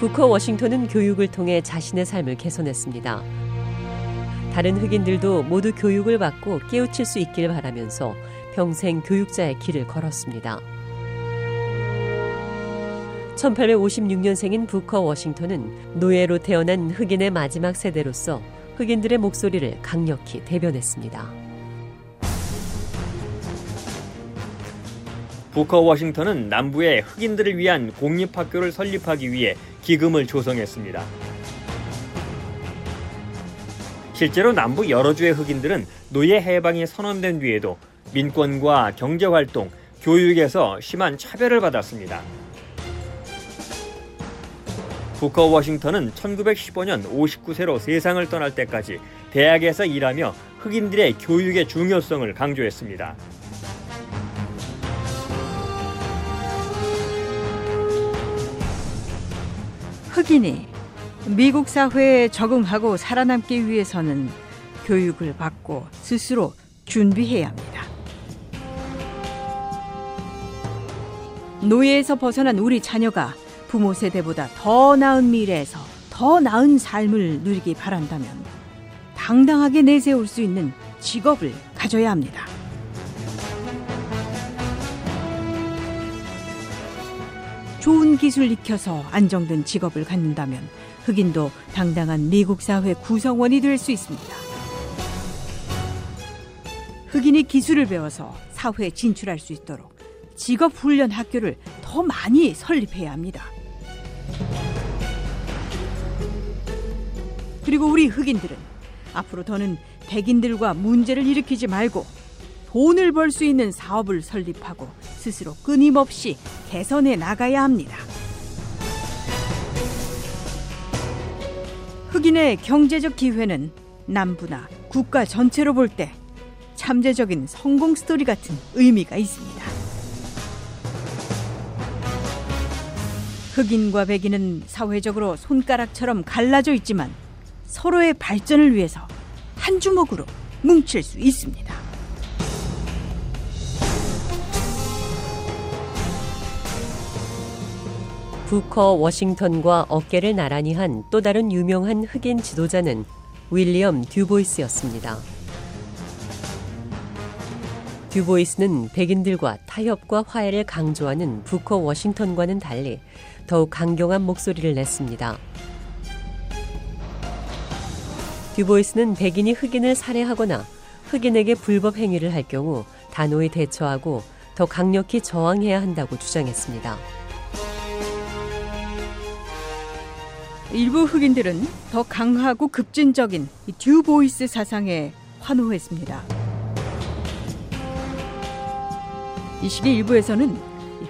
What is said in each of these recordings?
부커 워싱턴은 교육을 통해 자신의 삶을 개선했습니다. 다른 흑인들도 모두 교육을 받고 깨우칠 수 있길 바라면서 평생 교육자의 길을 걸었습니다. 1856년생인 부커 워싱턴은 노예로 태어난 흑인의 마지막 세대로서 흑인들의 목소리를 강력히 대변했습니다. 부커 워싱턴은 남부의 흑인들을 위한 공립학교를 설립하기 위해 기금을 조성했습니다. 실제로 남부 여러 주의 흑인들은 노예 해방이 선언된 뒤에도 민권과 경제활동, 교육에서 심한 차별을 받았습니다. 부커 워싱턴은 1915년 59세로 세상을 떠날 때까지 대학에서 일하며 흑인들의 교육의 중요성을 강조했습니다. 흑인이 미국 사회에 적응하고 살아남기 위해서는 교육을 받고 스스로 준비해야 합니다. 노예에서 벗어난 우리 자녀가 부모 세대보다 더 나은 미래에서 더 나은 삶을 누리기 바란다면 당당하게 내세울 수 있는 직업을 가져야 합니다. 좋은 기술 익혀서 안정된 직업을 갖는다면 흑인도 당당한 미국 사회 구성원이 될 수 있습니다. 흑인이 기술을 배워서 사회에 진출할 수 있도록 직업 훈련 학교를 더 많이 설립해야 합니다. 그리고 우리 흑인들은 앞으로 더는 백인들과 문제를 일으키지 말고 돈을 벌 수 있는 사업을 설립하고 스스로 끊임없이 개선해 나가야 합니다. 흑인의 경제적 기회는 남부나 국가 전체로 볼 때 잠재적인 성공 스토리 같은 의미가 있습니다. 흑인과 백인은 사회적으로 손가락처럼 갈라져 있지만 서로의 발전을 위해서 한 주먹으로 뭉칠 수 있습니다. 부커 워싱턴과 어깨를 나란히 한 또 다른 유명한 흑인 지도자는 윌리엄 듀보이스였습니다. 듀보이스는 백인들과 타협과 화해를 강조하는 부커 워싱턴과는 달리 더욱 강경한 목소리를 냈습니다. 듀보이스는 백인이 흑인을 살해하거나 흑인에게 불법 행위를 할 경우 단호히 대처하고 더 강력히 저항해야 한다고 주장했습니다. 일부 흑인들은 더 강하고 급진적인 듀보이스 사상에 환호했습니다. 이 시기 일부에서는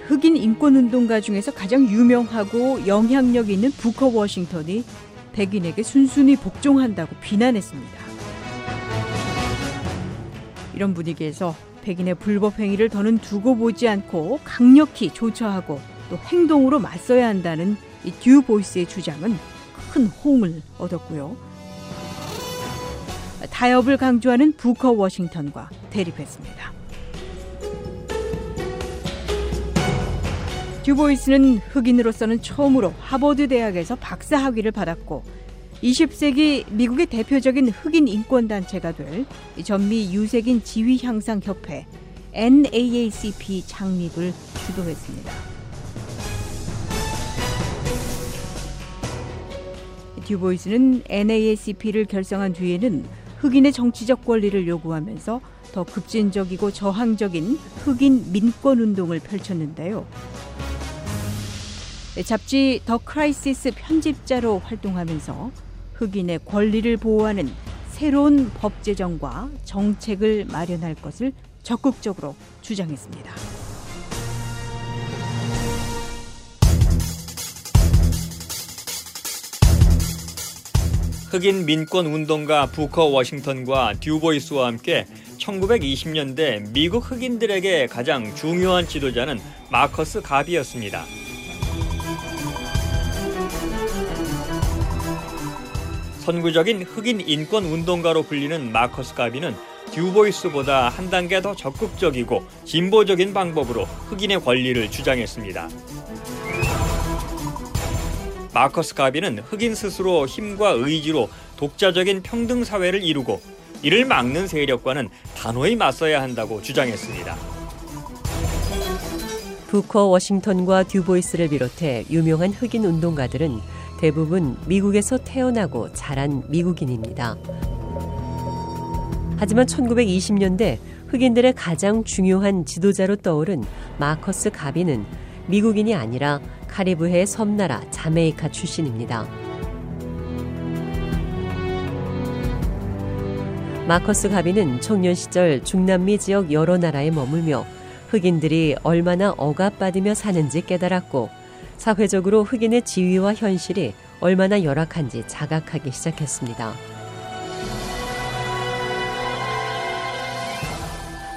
흑인 인권 운동가 중에서 가장 유명하고 영향력 있는 부커 워싱턴이 백인에게 순순히 복종한다고 비난했습니다. 이런 분위기에서 백인의 불법 행위를 더는 두고 보지 않고 강력히 조처하고 또 행동으로 맞서야 한다는 이 듀보이스의 주장은 큰 호응을 얻었고요. 타협을 강조하는 부커 워싱턴과 대립했습니다. 듀보이스는 흑인으로서는 처음으로 하버드 대학에서 박사 학위를 받았고 20세기 미국의 대표적인 흑인 인권 단체가 될 전미 유색인 지위 향상 협회 NAACP 창립을 주도했습니다. 듀보이스는 NAACP를 결성한 뒤에는 흑인의 정치적 권리를 요구하면서 더 급진적이고 저항적인 흑인 민권 운동을 펼쳤는데요. 잡지 The Crisis 편집자로 활동하면서 흑인의 권리를 보호하는 새로운 법 제정과 정책을 마련할 것을 적극적으로 주장했습니다. 흑인 민권 운동가 부커 워싱턴과 듀보이스와 함께 1920년대 미국 흑인들에게 가장 중요한 지도자는 마커스 가비였습니다. 선구적인 흑인 인권 운동가로 불리는 마커스 가비는 듀보이스보다 한 단계 더 적극적이고 진보적인 방법으로 흑인의 권리를 주장했습니다. 마커스 가비는 흑인 스스로 힘과 의지로 독자적인 평등 사회를 이루고 이를 막는 세력과는 단호히 맞서야 한다고 주장했습니다. 부커 워싱턴과 듀보이스를 비롯해 유명한 흑인 운동가들은 대부분 미국에서 태어나고 자란 미국인입니다. 하지만 1920년대 흑인들의 가장 중요한 지도자로 떠오른 마커스 가비는 미국인이 아니라 카리브해 섬나라 자메이카 출신입니다. 마커스 가비는 청년 시절 중남미 지역 여러 나라에 머물며 흑인들이 얼마나 억압받으며 사는지 깨달았고 사회적으로 흑인의 지위와 현실이 얼마나 열악한지 자각하기 시작했습니다.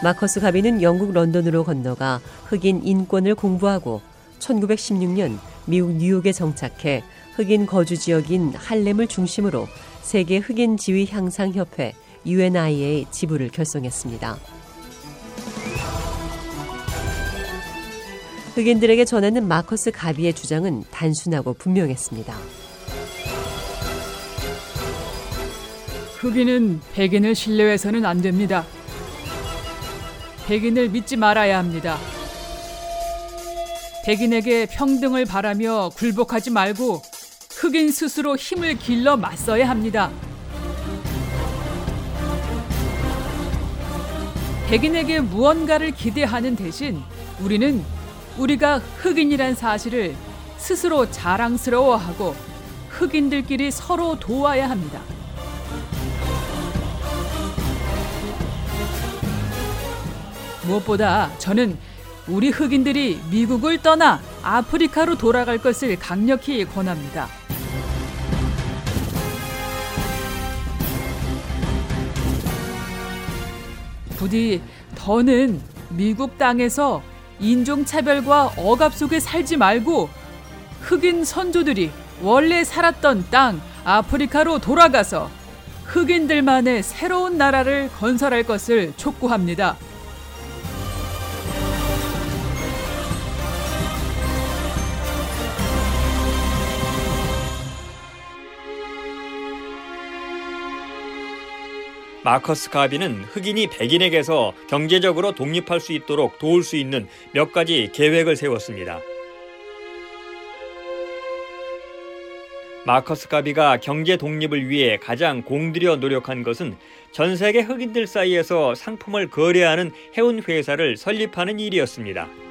마커스 가비는 영국 런던으로 건너가 흑인 인권을 공부하고 1916년 미국 뉴욕에 정착해 흑인 거주 지역인 할렘을 중심으로 세계 흑인 지위 향상 협회 UNIA 지부를 결성했습니다. 흑인들에게 전하는 마커스 가비의 주장은 단순하고 분명했습니다. 흑인은 백인을 신뢰해서는 안 됩니다. 백인을 믿지 말아야 합니다. 백인에게 평등을 바라며 굴복하지 말고 흑인 스스로 힘을 길러 맞서야 합니다. 백인에게 무언가를 기대하는 대신 우리는 우리가 흑인이란 사실을 스스로 자랑스러워하고 흑인들끼리 서로 도와야 합니다. 무엇보다 저는 우리 흑인들이 미국을 떠나 아프리카로 돌아갈 것을 강력히 권합니다. 부디 더는 미국 땅에서 인종차별과 억압 속에 살지 말고 흑인 선조들이 원래 살았던 땅 아프리카로 돌아가서 흑인들만의 새로운 나라를 건설할 것을 촉구합니다. 마커스 가비는 흑인이 백인에게서 경제적으로 독립할 수 있도록 도울 수 있는 몇 가지 계획을 세웠습니다. 마커스 가비가 경제 독립을 위해 가장 공들여 노력한 것은 전 세계 흑인들 사이에서 상품을 거래하는 해운 회사를 설립하는 일이었습니다.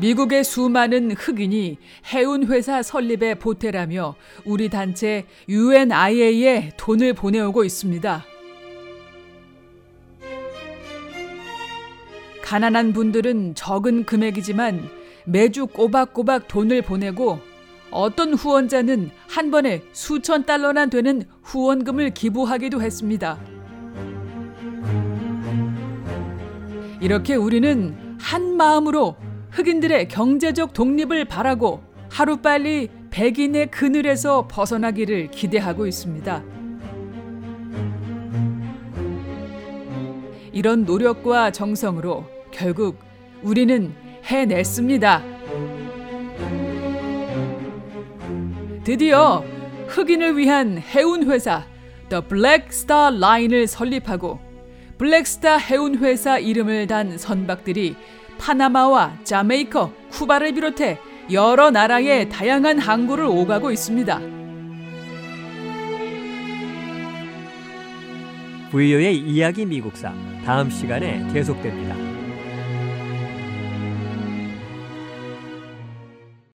미국의 수많은 흑인이 해운 회사 설립에 보태라며 우리 단체 UNIA에 돈을 보내오고 있습니다. 가난한 분들은 적은 금액이지만 매주 꼬박꼬박 돈을 보내고 어떤 후원자는 한 번에 수천 달러나 되는 후원금을 기부하기도 했습니다. 이렇게 우리는 한 마음으로 흑인들의 경제적 독립을 바라고 하루빨리 백인의 그늘에서 벗어나기를 기대하고 있습니다. 이런 노력과 정성으로 결국 우리는 해냈습니다. 드디어 흑인을 위한 해운 회사 The Black Star Line을 설립하고 블랙스타 해운 회사 이름을 단 선박들이 파나마와 자메이커, 쿠바를 비롯해 여러 나라의 다양한 항구를 오가고 있습니다. 부유의 이야기 미국사 다음 시간에 계속됩니다.